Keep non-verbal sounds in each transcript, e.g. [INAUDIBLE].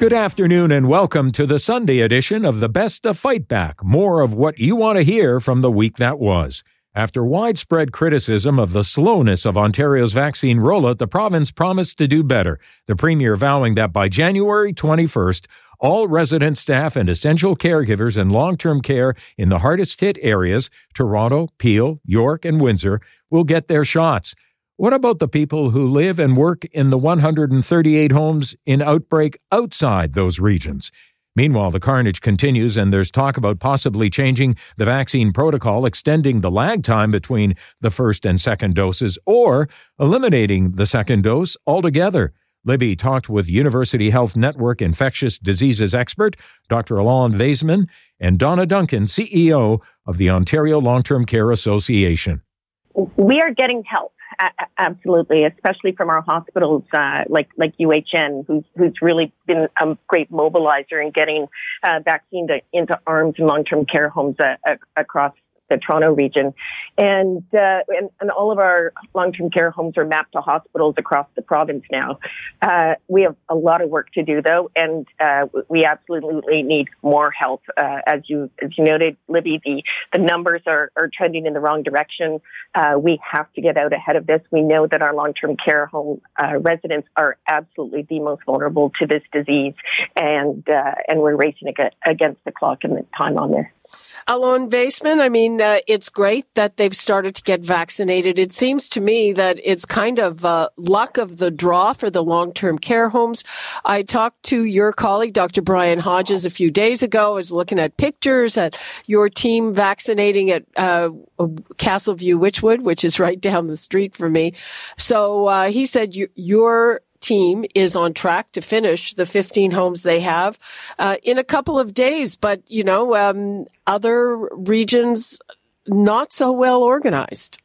Good afternoon and welcome to the Sunday edition of the Best of Fight Back. More of what you want to hear from the week that was. After widespread criticism of the slowness of Ontario's vaccine rollout, the province promised to do better, the Premier vowing that by January 21st, all resident staff and essential caregivers in long term care in the hardest hit areas, Toronto, Peel, York, and Windsor, will get their shots. What about the people who live and work in the 138 homes in outbreak outside those regions? Meanwhile, the carnage continues, and there's talk about possibly changing the vaccine protocol, extending the lag time between the first and second doses, or eliminating the second dose altogether. Libby talked with University Health Network infectious diseases expert Dr. Alon Vaisman and Donna Duncan, CEO of the Ontario Long Term Care Association. We are getting help absolutely, especially from our hospitals uh, like like UHN, who's who's really been a great mobilizer in getting uh, vaccine to, into arms and long term care homes uh, across the Toronto region. And, uh, and, and, all of our long-term care homes are mapped to hospitals across the province now. Uh, we have a lot of work to do though, and, uh, we absolutely need more help. Uh, as you, as you noted, Libby, the, the numbers are, are trending in the wrong direction. Uh, we have to get out ahead of this. We know that our long-term care home, uh, residents are absolutely the most vulnerable to this disease, and, and we're racing against the clock and the time on this. Alon Vaisman, I mean, uh, it's great that they've started to get vaccinated. It seems to me that it's kind of uh, luck of the draw for the long-term care homes. I talked to your colleague, Dr. Brian Hodges, a few days ago. I was looking at pictures at your team vaccinating at uh, Castleview Wychwood, which is right [LAUGHS] down the street from me. So uh, he said you, your team is on track to finish the 15 homes they have uh, in a couple of days. But, you know, um, other regions not so well organized.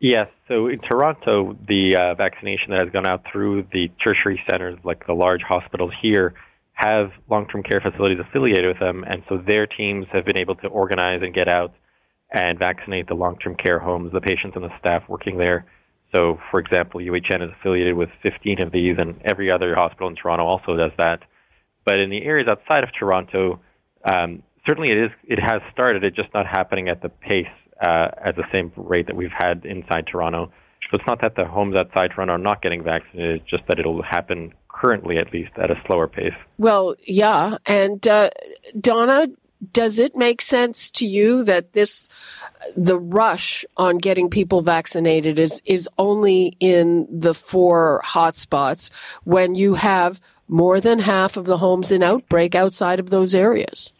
Yes. So in Toronto, the uh, vaccination that has gone out through the tertiary centers, like the large hospitals here, have long term care facilities affiliated with them. And so their teams have been able to organize and get out and vaccinate the long term care homes, the patients and the staff working there. So, for example, UHN is affiliated with 15 of these, and every other hospital in Toronto also does that. But in the areas outside of Toronto, um, certainly it is it has started. It's just not happening at the pace uh, at the same rate that we've had inside Toronto. So it's not that the homes outside Toronto are not getting vaccinated; it's just that it'll happen currently, at least, at a slower pace. Well, yeah, and uh, Donna, does it make sense to you that this the rush on getting people vaccinated is is only in the four hotspots when you have more than half of the homes in outbreak outside of those areas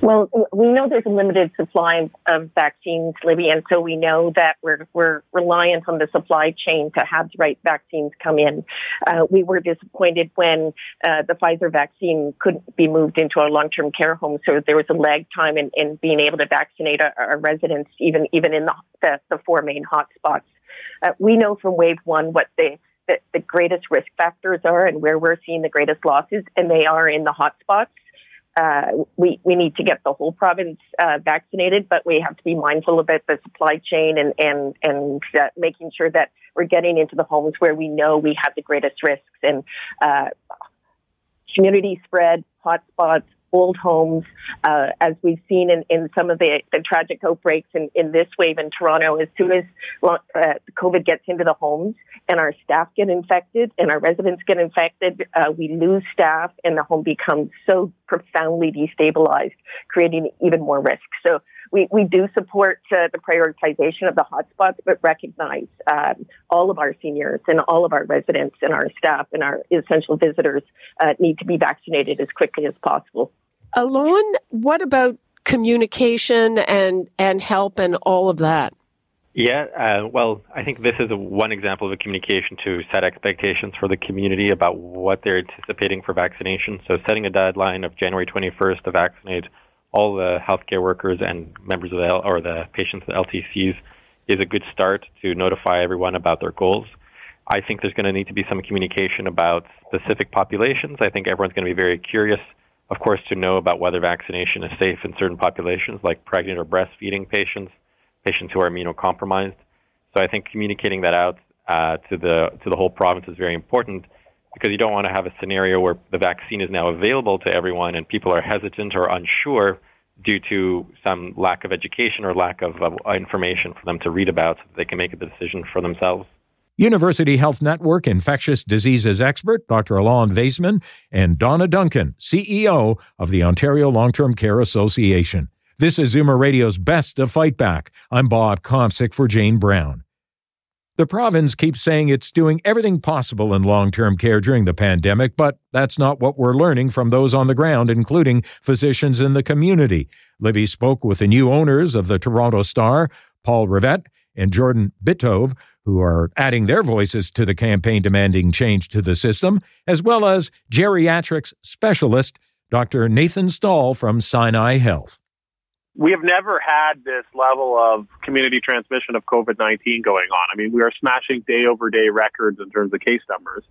well, we know there's a limited supply of vaccines, Libby, and so we know that we're we're reliant on the supply chain to have the right vaccines come in. Uh, we were disappointed when uh, the Pfizer vaccine couldn't be moved into our long-term care homes, so there was a lag time in, in being able to vaccinate our, our residents, even even in the the, the four main hotspots. Uh, we know from wave one what the the, the greatest risk factors are and where we're seeing the greatest losses, and they are in the hotspots uh, we we need to get the whole province uh, vaccinated, but we have to be mindful about the supply chain and and and uh, making sure that we're getting into the homes where we know we have the greatest risks and uh, community spread, hotspots, old homes, uh, as we've seen in, in some of the, the tragic outbreaks in, in this wave in Toronto. As soon as uh, COVID gets into the homes and our staff get infected and our residents get infected, uh, we lose staff and the home becomes so profoundly destabilized, creating even more risk. So we, we do support uh, the prioritization of the hotspots, but recognize um, all of our seniors and all of our residents and our staff and our essential visitors uh, need to be vaccinated as quickly as possible. Alon, what about communication and, and help and all of that? Yeah, uh, well, I think this is a, one example of a communication to set expectations for the community about what they're anticipating for vaccination. So, setting a deadline of January 21st to vaccinate all the healthcare workers and members of the L- or the patients of the LTCs is a good start to notify everyone about their goals. I think there's going to need to be some communication about specific populations. I think everyone's going to be very curious, of course, to know about whether vaccination is safe in certain populations, like pregnant or breastfeeding patients, patients who are immunocompromised. So I think communicating that out uh, to the to the whole province is very important because you don't want to have a scenario where the vaccine is now available to everyone and people are hesitant or unsure due to some lack of education or lack of uh, information for them to read about so that they can make a decision for themselves. University Health Network infectious diseases expert Dr. Alon Vaisman and Donna Duncan, CEO of the Ontario Long Term Care Association. This is Zoomer Radio's Best of Fight Back. I'm Bob Komsic for Jane Brown. The province keeps saying it's doing everything possible in long term care during the pandemic, but that's not what we're learning from those on the ground, including physicians in the community. Libby spoke with the new owners of the Toronto Star, Paul Rivett and Jordan Bitove, who are adding their voices to the campaign demanding change to the system, as well as geriatrics specialist Dr. Nathan Stall from Sinai Health we have never had this level of community transmission of COVID 19 going on. I mean, we are smashing day over day records in terms of case numbers.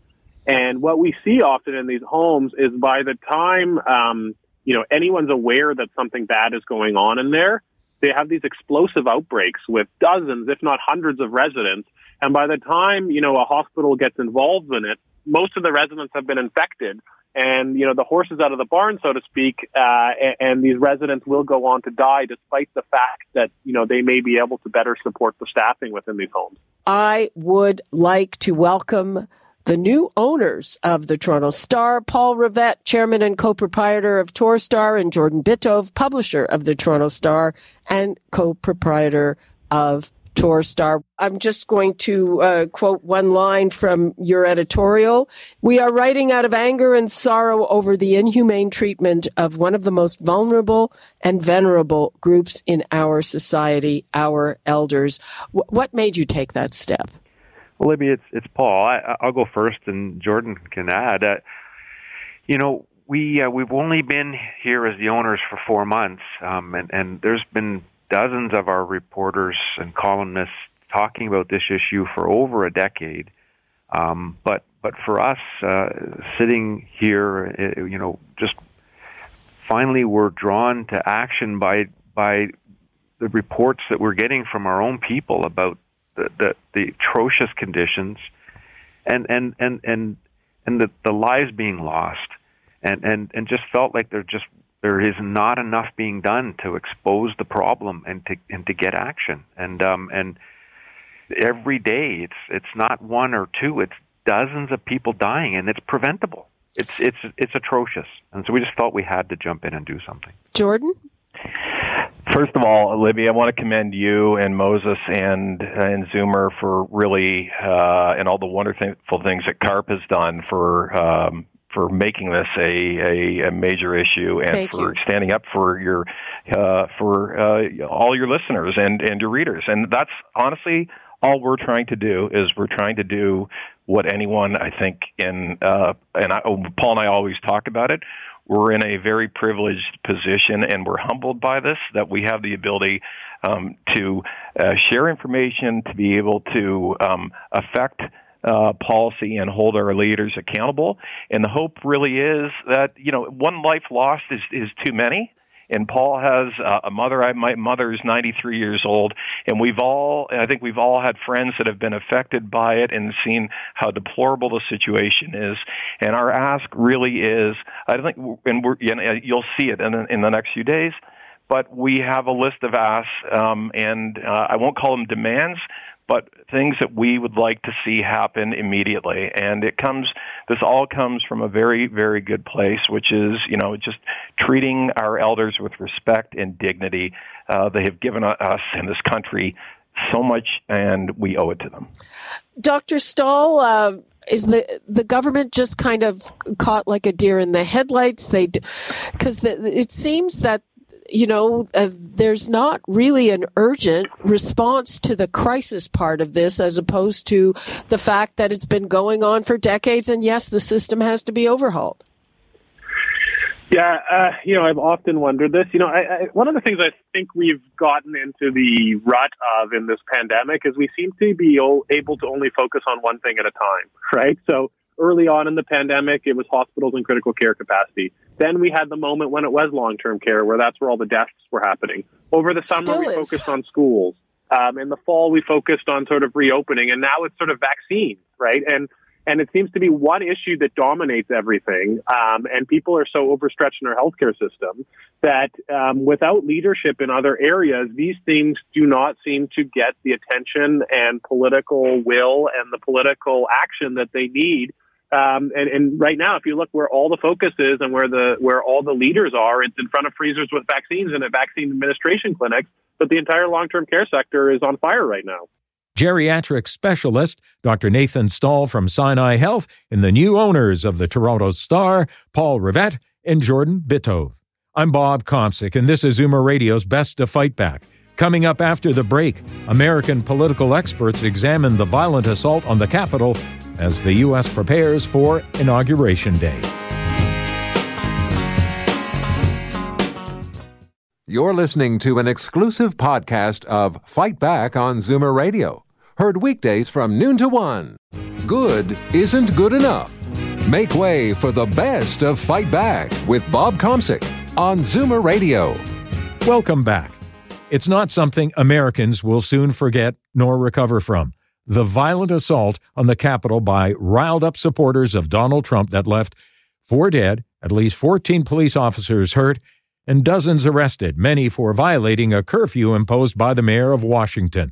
And what we see often in these homes is by the time, um, you know, anyone's aware that something bad is going on in there, they have these explosive outbreaks with dozens, if not hundreds of residents. And by the time, you know, a hospital gets involved in it, most of the residents have been infected and you know the horse is out of the barn, so to speak, uh, and, and, these residents will go on to die, despite the fact that you know they may be able to better support the staffing within these homes. I would like to welcome the new owners of the Toronto Star, Paul Rivett, chairman and co-proprietor of Torstar, and Jordan Bitove, publisher of the Toronto Star and co-proprietor of Torstar. I'm just going to uh, quote one line from your editorial. We are writing out of anger and sorrow over the inhumane treatment of one of the most vulnerable and venerable groups in our society, our elders. W- what made you take that step? Well, Libby, it's it's Paul. I, will go first, and Jordan can add. Uh, you know, we uh, we've only been here as the owners for four months, um, and and there's been dozens of our reporters and columnists talking about this issue for over a decade. Um, but but for us, uh, sitting here, uh, you know, just finally we're drawn to action by by the reports that we're getting from our own people about the the, the atrocious conditions, and and and and and the, the lives being lost, and and and just felt like there just there is not enough being done to expose the problem and to and to get action. And um, and every day it's it's not one or two, it's dozens of people dying, and it's preventable. It's it's it's atrocious, and so we just thought we had to jump in and do something. Jordan. First of all, Libby, I want to commend you and Moses and uh, and Zoomer for really uh, and all the wonderful things that CARP has done for um, for making this a, a, a major issue and Thank for you. standing up for your uh, for uh, all your listeners and and your readers. And that's honestly all we're trying to do is we're trying to do what anyone I think in uh, and I, Paul and I always talk about it. We're in a very privileged position, and we're humbled by this that we have the ability um, to uh, share information, to be able to um, affect uh, policy and hold our leaders accountable. And the hope really is that you know one life lost is is too many. And Paul has uh, a mother. I, my mother is 93 years old, and we've all, I think we've all had friends that have been affected by it and seen how deplorable the situation is. And our ask really is, I think, and we're, you know, you'll see it in, in the next few days but we have a list of asks, um, and uh, I won't call them demands, but things that we would like to see happen immediately. And it comes, this all comes from a very, very good place, which is, you know, just treating our elders with respect and dignity. Uh, they have given us in this country so much, and we owe it to them. Dr. Stall, uh, is the the government just kind of caught like a deer in the headlights? They because it seems that you know, uh, there's not really an urgent response to the crisis part of this as opposed to the fact that it's been going on for decades and yes, the system has to be overhauled. Yeah, uh, you know, I've often wondered this. You know, I, I, one of the things I think we've gotten into the rut of in this pandemic is we seem to be able to only focus on one thing at a time, right? So early on in the pandemic, it was hospitals and critical care capacity. Then we had the moment when it was long term care, where that's where all the deaths were happening. Over the summer, Still we is. focused on schools. Um, in the fall, we focused on sort of reopening, and now it's sort of vaccines, right? And and it seems to be one issue that dominates everything. Um, and people are so overstretched in our healthcare system that um, without leadership in other areas, these things do not seem to get the attention and political will and the political action that they need. Um, and, and right now, if you look where all the focus is and where the where all the leaders are, it's in front of freezers with vaccines and at vaccine administration clinics. But the entire long term care sector is on fire right now geriatric specialist Dr. Nathan Stall from Sinai Health, and the new owners of the Toronto Star, Paul Rivett and Jordan Bitove. I'm Bob Komsic, and this is Zoomer Radio's Best to Fight Back. Coming up after the break, American political experts examine the violent assault on the Capitol as the U.S. prepares for Inauguration Day. You're listening to an exclusive podcast of Fight Back on Zoomer Radio. Heard weekdays from noon to one. Good isn't good enough. Make way for the best of Fight Back with Bob Komsic on Zoomer Radio. Welcome back. It's not something Americans will soon forget nor recover from. The violent assault on the Capitol by riled up supporters of Donald Trump that left four dead, at least 14 police officers hurt, and dozens arrested, many for violating a curfew imposed by the mayor of Washington.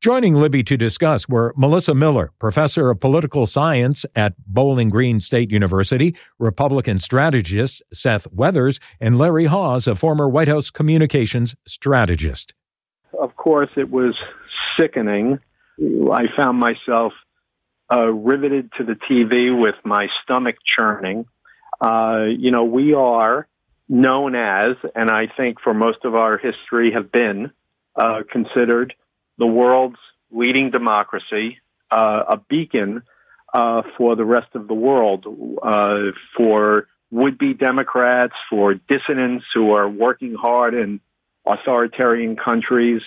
Joining Libby to discuss were Melissa Miller, professor of political science at Bowling Green State University, Republican strategist Seth Weathers, and Larry Haas, a former White House communications strategist. Of course, it was sickening. I found myself uh, riveted to the TV with my stomach churning. Uh, you know, we are known as, and I think for most of our history have been, uh, considered the world's leading democracy, uh, a beacon uh, for the rest of the world, uh, for would be Democrats, for dissidents who are working hard in authoritarian countries.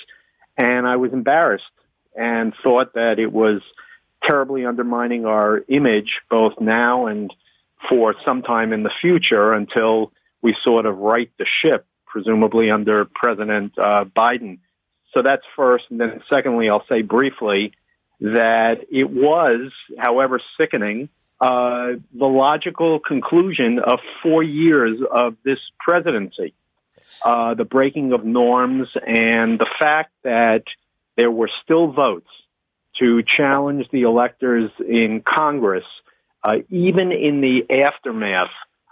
And I was embarrassed and thought that it was terribly undermining our image, both now and for some time in the future until we sort of right the ship, presumably under President uh, Biden. So that's first. And then secondly, I'll say briefly that it was, however sickening, uh, the logical conclusion of four years of this presidency. Uh, the breaking of norms and the fact that there were still votes to challenge the electors in Congress, uh, even in the aftermath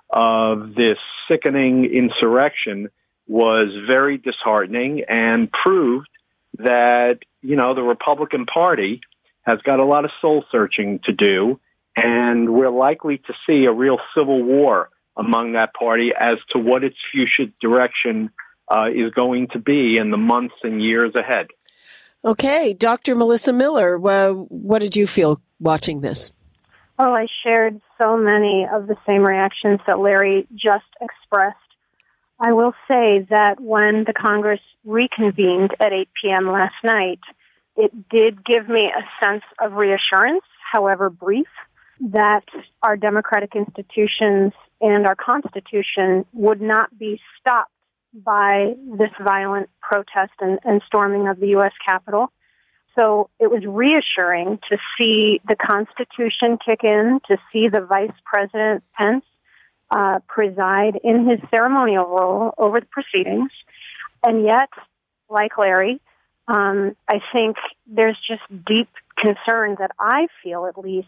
of this sickening insurrection, was very disheartening and proved that, you know, the Republican Party has got a lot of soul searching to do, and we're likely to see a real civil war among that party as to what its future direction uh, is going to be in the months and years ahead. Okay, Dr. Melissa Miller, well, what did you feel watching this? Oh, I shared so many of the same reactions that Larry just expressed. I will say that when the Congress reconvened at 8 p.m. last night, it did give me a sense of reassurance, however brief, that our democratic institutions and our Constitution would not be stopped by this violent protest and, and storming of the U.S. Capitol. So it was reassuring to see the Constitution kick in, to see the Vice President Pence uh, preside in his ceremonial role over the proceedings. And yet, like Larry, um, I think there's just deep concern that I feel, at least,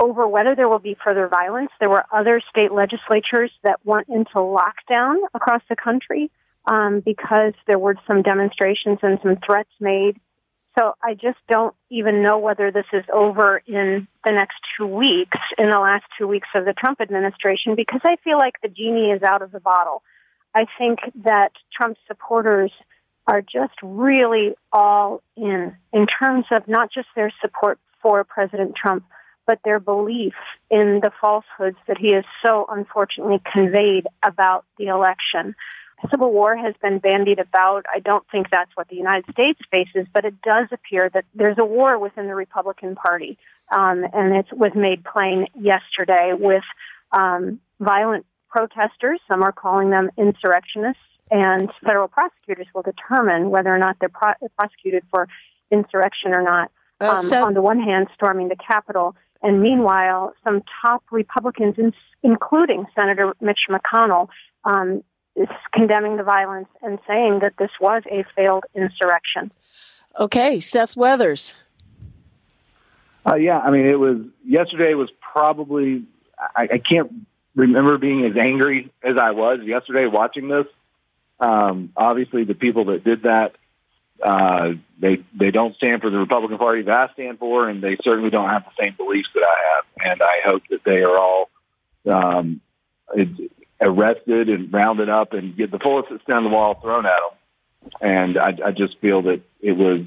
over whether there will be further violence. There were other state legislatures that went into lockdown across the country um, because there were some demonstrations and some threats made. So I just don't even know whether this is over in the next two weeks, in the last two weeks of the Trump administration, because I feel like the genie is out of the bottle. I think that Trump supporters are just really all in, in terms of not just their support for President Trump, but their belief in the falsehoods that he has so unfortunately conveyed about the election. Civil war has been bandied about. I don't think that's what the United States faces, but it does appear that there's a war within the Republican Party. Um, and it was made plain yesterday with um, violent protesters. Some are calling them insurrectionists, and federal prosecutors will determine whether or not they're pro- prosecuted for insurrection or not. Uh, um, Seth- on the one hand, storming the Capitol, and meanwhile, some top Republicans, including Senator Mitch McConnell, um, is condemning the violence and saying that this was a failed insurrection. Okay, Seth Weathers. Uh, yeah, I mean, it was yesterday was probably I, I can't remember being as angry as I was yesterday watching this. Um, obviously, the people that did that uh, they they don't stand for the Republican Party that I stand for, and they certainly don't have the same beliefs that I have. And I hope that they are all um, arrested and rounded up and get the fullest extent of the wall thrown at them. And I, I just feel that it was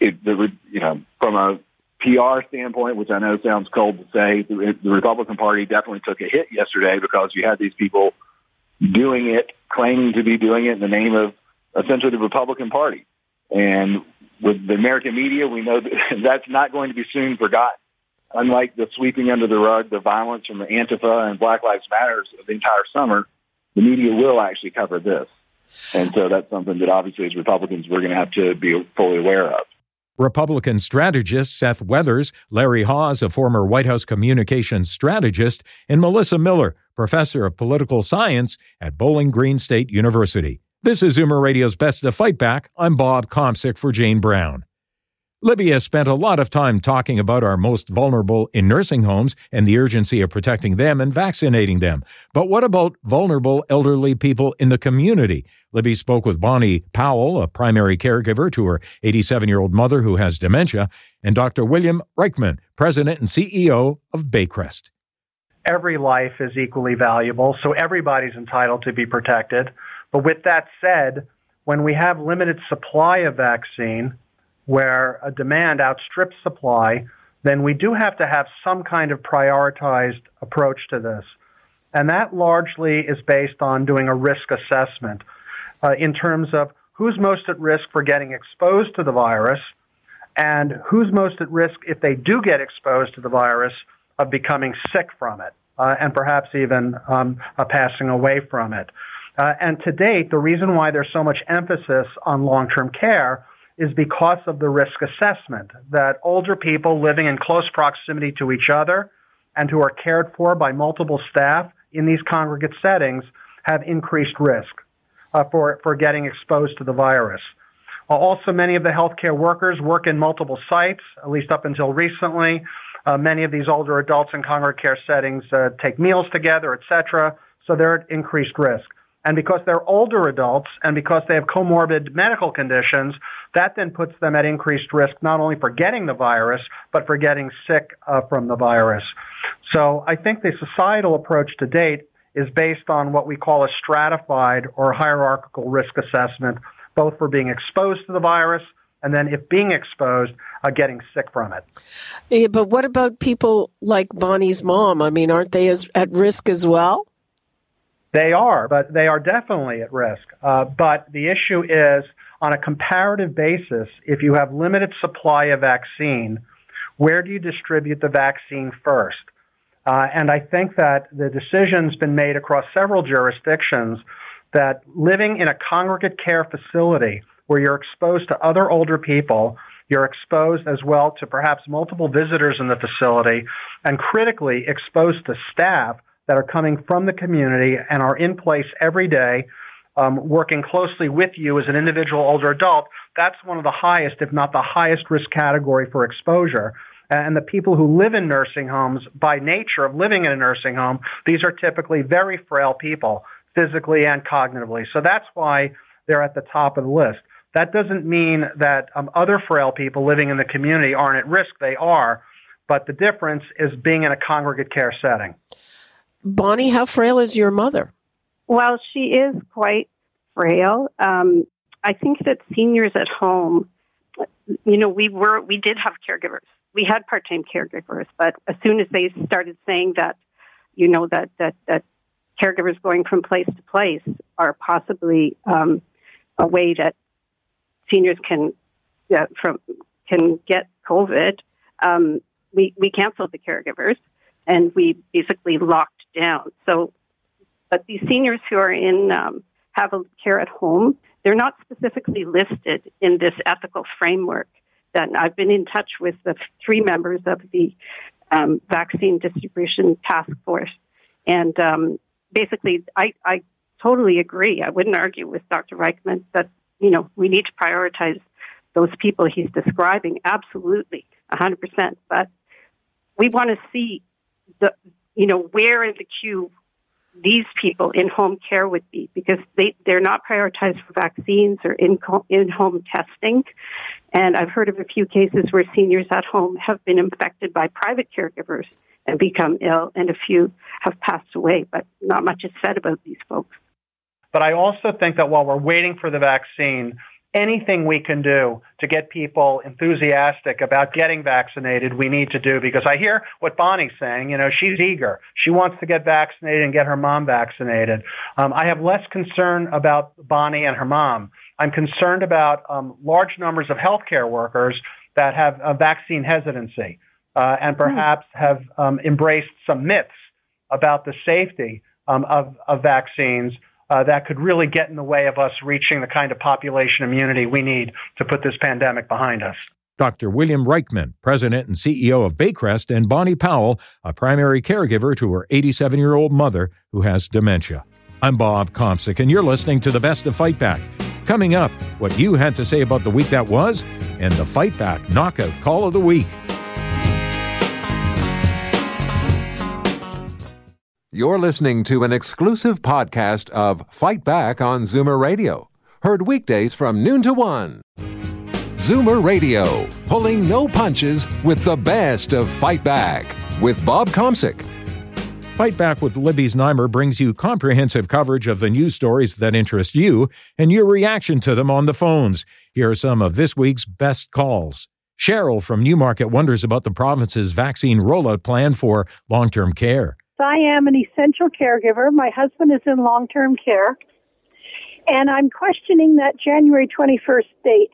it the you know from a PR standpoint, which I know sounds cold to say, the, the Republican Party definitely took a hit yesterday because you had these people doing it, claiming to be doing it in the name of essentially the Republican Party. And with the American media, we know [LAUGHS] that that's not going to be soon forgotten. Unlike the sweeping under the rug, the violence from the Antifa and Black Lives Matters of the entire summer, the media will actually cover this. And so that's something that obviously as Republicans we're going to have to be fully aware of. Republican strategist Seth Weathers, Larry Haas, a former White House communications strategist, and Melissa Miller, professor of political science at Bowling Green State University. This is Zoomer Radio's Best to Fight Back. I'm Bob Komsic for Jane Brown. Libby has spent a lot of time talking about our most vulnerable in nursing homes and the urgency of protecting them and vaccinating them. But what about vulnerable elderly people in the community? Libby spoke with Bonnie Powell, a primary caregiver to her 87 year old mother who has dementia, and Dr. William Reichman, president and CEO of Baycrest. Every life is equally valuable, so everybody's entitled to be protected. But with that said, when we have limited supply of vaccine, where a demand outstrips supply, then we do have to have some kind of prioritized approach to this. And that largely is based on doing a risk assessment uh, in terms of who's most at risk for getting exposed to the virus and who's most at risk if they do get exposed to the virus of becoming sick from it uh, and perhaps even um, uh, passing away from it. Uh, and to date, the reason why there's so much emphasis on long term care is because of the risk assessment that older people living in close proximity to each other and who are cared for by multiple staff in these congregate settings have increased risk uh, for, for getting exposed to the virus. Uh, also, many of the healthcare workers work in multiple sites, at least up until recently. Uh, many of these older adults in congregate care settings uh, take meals together, etc., so they're at increased risk. And because they're older adults and because they have comorbid medical conditions, that then puts them at increased risk not only for getting the virus, but for getting sick uh, from the virus. So I think the societal approach to date is based on what we call a stratified or hierarchical risk assessment, both for being exposed to the virus and then if being exposed, uh, getting sick from it. Yeah, but what about people like Bonnie's mom? I mean, aren't they as, at risk as well? They are, but they are definitely at risk. Uh, but the issue is on a comparative basis, if you have limited supply of vaccine, where do you distribute the vaccine first? Uh, and I think that the decision's been made across several jurisdictions that living in a congregate care facility where you're exposed to other older people, you're exposed as well to perhaps multiple visitors in the facility, and critically exposed to staff that are coming from the community and are in place every day, um, working closely with you as an individual older adult, that's one of the highest, if not the highest risk category for exposure. And the people who live in nursing homes, by nature of living in a nursing home, these are typically very frail people, physically and cognitively. So that's why they're at the top of the list. That doesn't mean that um, other frail people living in the community aren't at risk. They are. But the difference is being in a congregate care setting. Bonnie, how frail is your mother? Well, she is quite frail. Um, I think that seniors at home, you know, we were we did have caregivers we had part-time caregivers, but as soon as they started saying that, you know, that that that caregivers going from place to place are possibly um, a way that seniors can from can get COVID, um, we we canceled the caregivers and we basically locked down. So, but these seniors who are in um, have a care at home, they're not specifically listed in this ethical framework. That I've been in touch with the three members of the um, vaccine distribution task force, and um, basically, I, I totally agree. I wouldn't argue with Dr. Reichman that you know we need to prioritize those people he's describing. Absolutely, 100%. But we want to see the, you know, where in the queue these people in home care would be because they, they're not prioritized for vaccines or in, in home testing. And I've heard of a few cases where seniors at home have been infected by private caregivers and become ill, and a few have passed away, but not much is said about these folks. But I also think that while we're waiting for the vaccine, anything we can do to get people enthusiastic about getting vaccinated, we need to do because I hear what Bonnie's saying. You know, she's eager. She wants to get vaccinated and get her mom vaccinated. Um, I have less concern about Bonnie and her mom. I'm concerned about um, large numbers of healthcare workers that have a vaccine hesitancy uh, and perhaps have um, embraced some myths about the safety um, of, of vaccines uh, that could really get in the way of us reaching the kind of population immunity we need to put this pandemic behind us. Dr. William Reichman, President and CEO of Baycrest, and Bonnie Powell, a primary caregiver to her 87 year old mother who has dementia. I'm Bob Komsic, and you're listening to the Best of Fight Back. Coming up, what you had to say about the week that was, and the Fight Back Knockout Call of the Week. You're listening to an exclusive podcast of Fight Back on Zoomer Radio, heard weekdays from noon to one. Zoomer Radio, pulling no punches with the best of Fight Back with Bob Komsic. Fight Back with Libby Znaimer brings you comprehensive coverage of the news stories that interest you and your reaction to them on the phones. Here are some of this week's best calls. Cheryl from Newmarket wonders about the province's vaccine rollout plan for long term care. I am an essential caregiver. My husband is in long term care. And I'm questioning that January 21st date.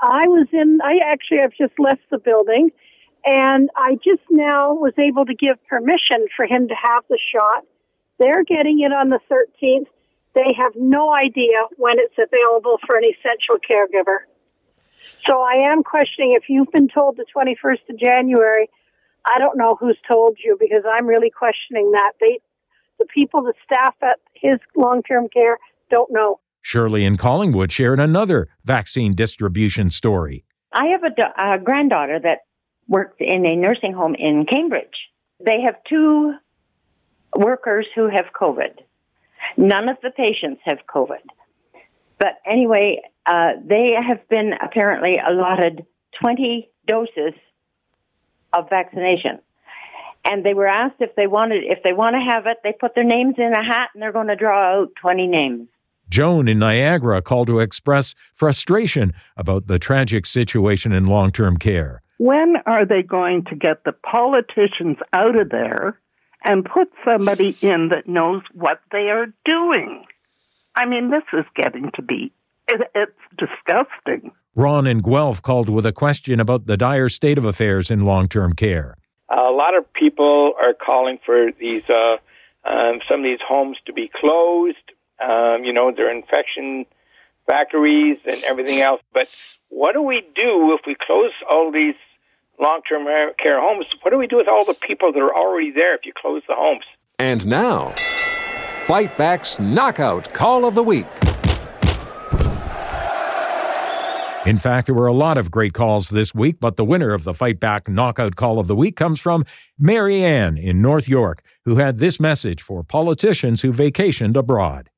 I was in, I actually have just left the building and I just now was able to give permission for him to have the shot. They're getting it on the 13th. They have no idea when it's available for an essential caregiver. So I am questioning if you've been told the 21st of January, I don't know who's told you because I'm really questioning that. They, the people, the staff at his long-term care don't know. Shirley in Collingwood shared another vaccine distribution story. I have a, a granddaughter that works in a nursing home in Cambridge. They have two workers who have COVID. None of the patients have COVID. But anyway, uh, they have been apparently allotted 20 doses of vaccination. And they were asked if they wanted, if they want to have it, they put their names in a hat and they're going to draw out 20 names. Joan in Niagara called to express frustration about the tragic situation in long term care. When are they going to get the politicians out of there and put somebody in that knows what they are doing? I mean, this is getting to be, it, it's disgusting. Ron and Guelph called with a question about the dire state of affairs in long term care. A lot of people are calling for these uh, um, some of these homes to be closed. Um, you know, they're infection factories and everything else. But what do we do if we close all these long term care homes? What do we do with all the people that are already there if you close the homes? And now, Fight Back's Knockout Call of the Week. In fact, there were a lot of great calls this week, but the winner of the Fight Back Knockout Call of the Week comes from Mary Ann in North York, who had this message for politicians who vacationed abroad.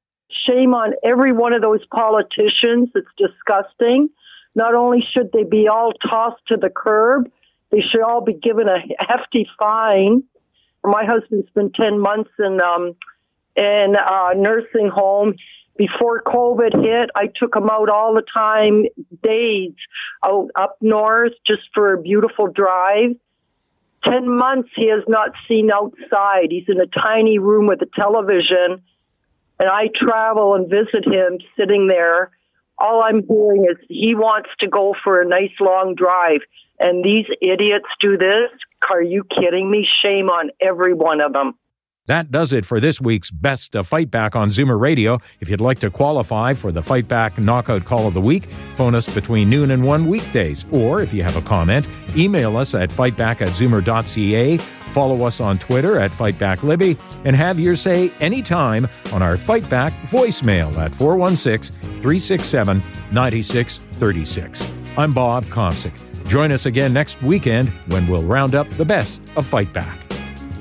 Shame on every one of those politicians. It's disgusting. Not only should they be all tossed to the curb, they should all be given a hefty fine. My husband spent 10 months in, um, in a nursing home before COVID hit, I took him out all the time, days out up north just for a beautiful drive. 10 months he has not seen outside. He's in a tiny room with a television, and I travel and visit him sitting there. All I'm hearing is he wants to go for a nice long drive. And these idiots do this? Are you kidding me? Shame on every one of them. That does it for this week's Best of Fight Back on Zoomer Radio. If you'd like to qualify for the Fight Back Knockout Call of the Week, phone us between noon and 1 weekdays. Or if you have a comment, email us at fightback at zoomer.ca, follow us on Twitter at FightbackLibby, and have your say anytime on our Fight Back voicemail at 416 367 9636. I'm Bob Komsic. Join us again next weekend when we'll round up the best of Fight Back.